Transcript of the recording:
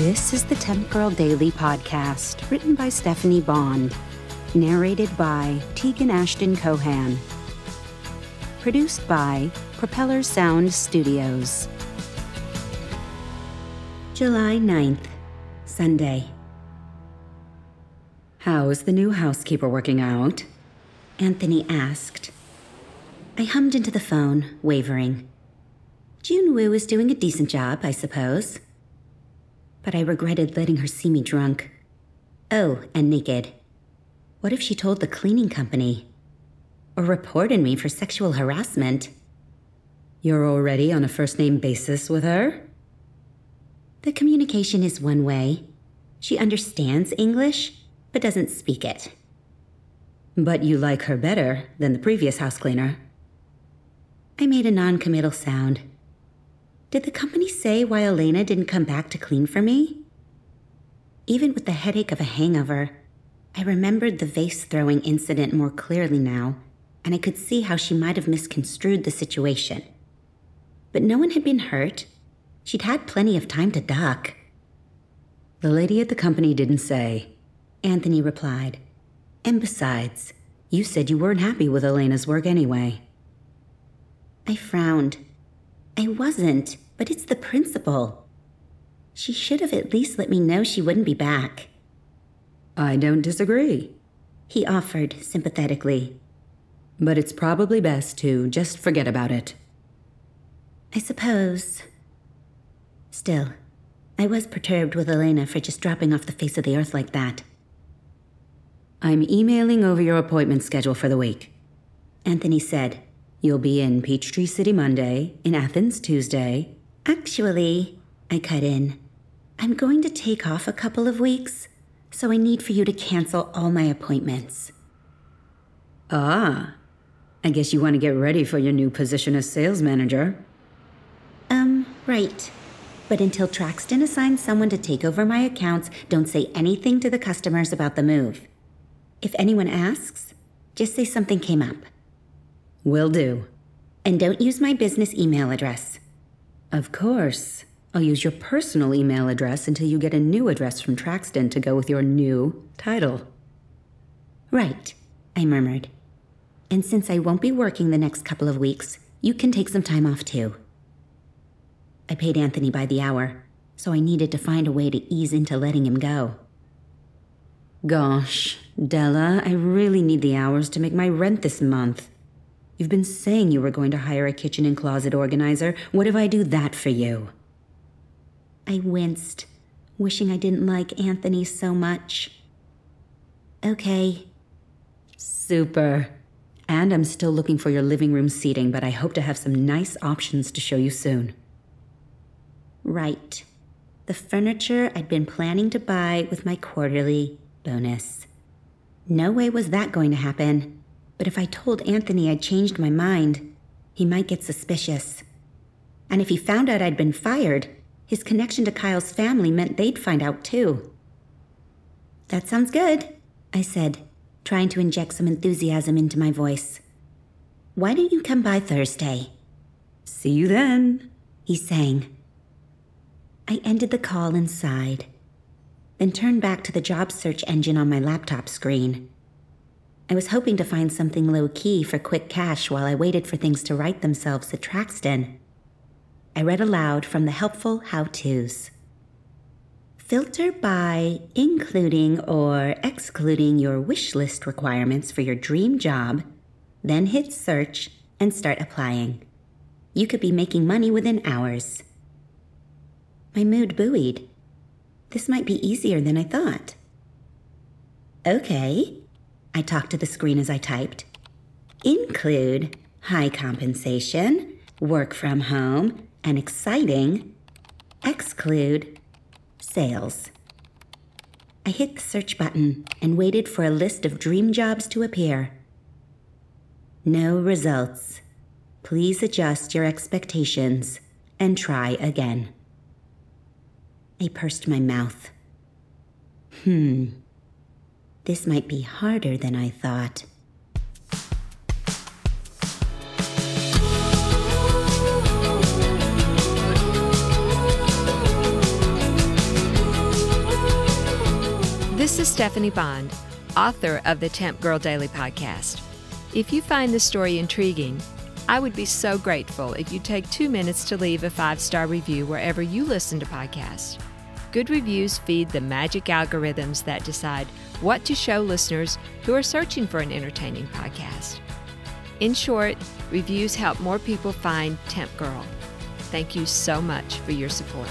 Temp Girl Daily podcast, written by Stephanie Bond, narrated by Tegan Ashton Cohan, produced by Propeller Sound Studios. July 9th, Sunday. How's the new housekeeper working out? Anthony asked. I hummed into the phone, wavering. June Wu is doing a decent job, I suppose. But I regretted letting her see me drunk. Oh, and naked. What if she told the cleaning company? Or reported me for sexual harassment? You're already on a first name basis with her? The communication is one way. She understands English, but doesn't speak it. But you like her better than the previous house cleaner. I made a non committal sound. Did the company say why Elena didn't come back to clean for me? Even with the headache of a hangover, I remembered the vase throwing incident more clearly now, and I could see how she might have misconstrued the situation. But no one had been hurt. She'd had plenty of time to duck. The lady at the company didn't say, Anthony replied. And besides, you said you weren't happy with Elena's work anyway. I frowned. I wasn't, but it's the principle. She should have at least let me know she wouldn't be back. I don't disagree, he offered sympathetically. But it's probably best to just forget about it. I suppose. Still, I was perturbed with Elena for just dropping off the face of the earth like that. I'm emailing over your appointment schedule for the week. Anthony said, You'll be in Peachtree City Monday, in Athens Tuesday. Actually, I cut in. I'm going to take off a couple of weeks, so I need for you to cancel all my appointments. Ah, I guess you want to get ready for your new position as sales manager. Um, right. But until Traxton assigns someone to take over my accounts, don't say anything to the customers about the move. If anyone asks, just say something came up. Will do. And don't use my business email address. Of course. I'll use your personal email address until you get a new address from Traxton to go with your new title. Right, I murmured. And since I won't be working the next couple of weeks, you can take some time off too. I paid Anthony by the hour, so I needed to find a way to ease into letting him go. Gosh, Della, I really need the hours to make my rent this month. You've been saying you were going to hire a kitchen and closet organizer. What if I do that for you? I winced, wishing I didn't like Anthony so much. Okay. Super. And I'm still looking for your living room seating, but I hope to have some nice options to show you soon. Right. The furniture I'd been planning to buy with my quarterly bonus. No way was that going to happen. But if I told Anthony I'd changed my mind, he might get suspicious. And if he found out I'd been fired, his connection to Kyle's family meant they'd find out too. That sounds good, I said, trying to inject some enthusiasm into my voice. Why don't you come by Thursday? See you then, he sang. I ended the call and sighed, then turned back to the job search engine on my laptop screen. I was hoping to find something low key for quick cash while I waited for things to right themselves at Traxton. I read aloud from the helpful how to's. Filter by including or excluding your wish list requirements for your dream job, then hit search and start applying. You could be making money within hours. My mood buoyed. This might be easier than I thought. Okay, I talked to the screen as I typed. Include high compensation, work from home, and exciting. Exclude sales. I hit the search button and waited for a list of dream jobs to appear. No results. Please adjust your expectations and try again. I pursed my mouth. Hmm. This might be harder than I thought. This is Stephanie Bond, author of the Temp Girl Daily podcast. If you find this story intriguing, I would be so grateful if you take two minutes to leave a five star review wherever you listen to podcasts. Good reviews feed the magic algorithms that decide what to show listeners who are searching for an entertaining podcast. In short, reviews help more people find Temp Girl. Thank you so much for your support.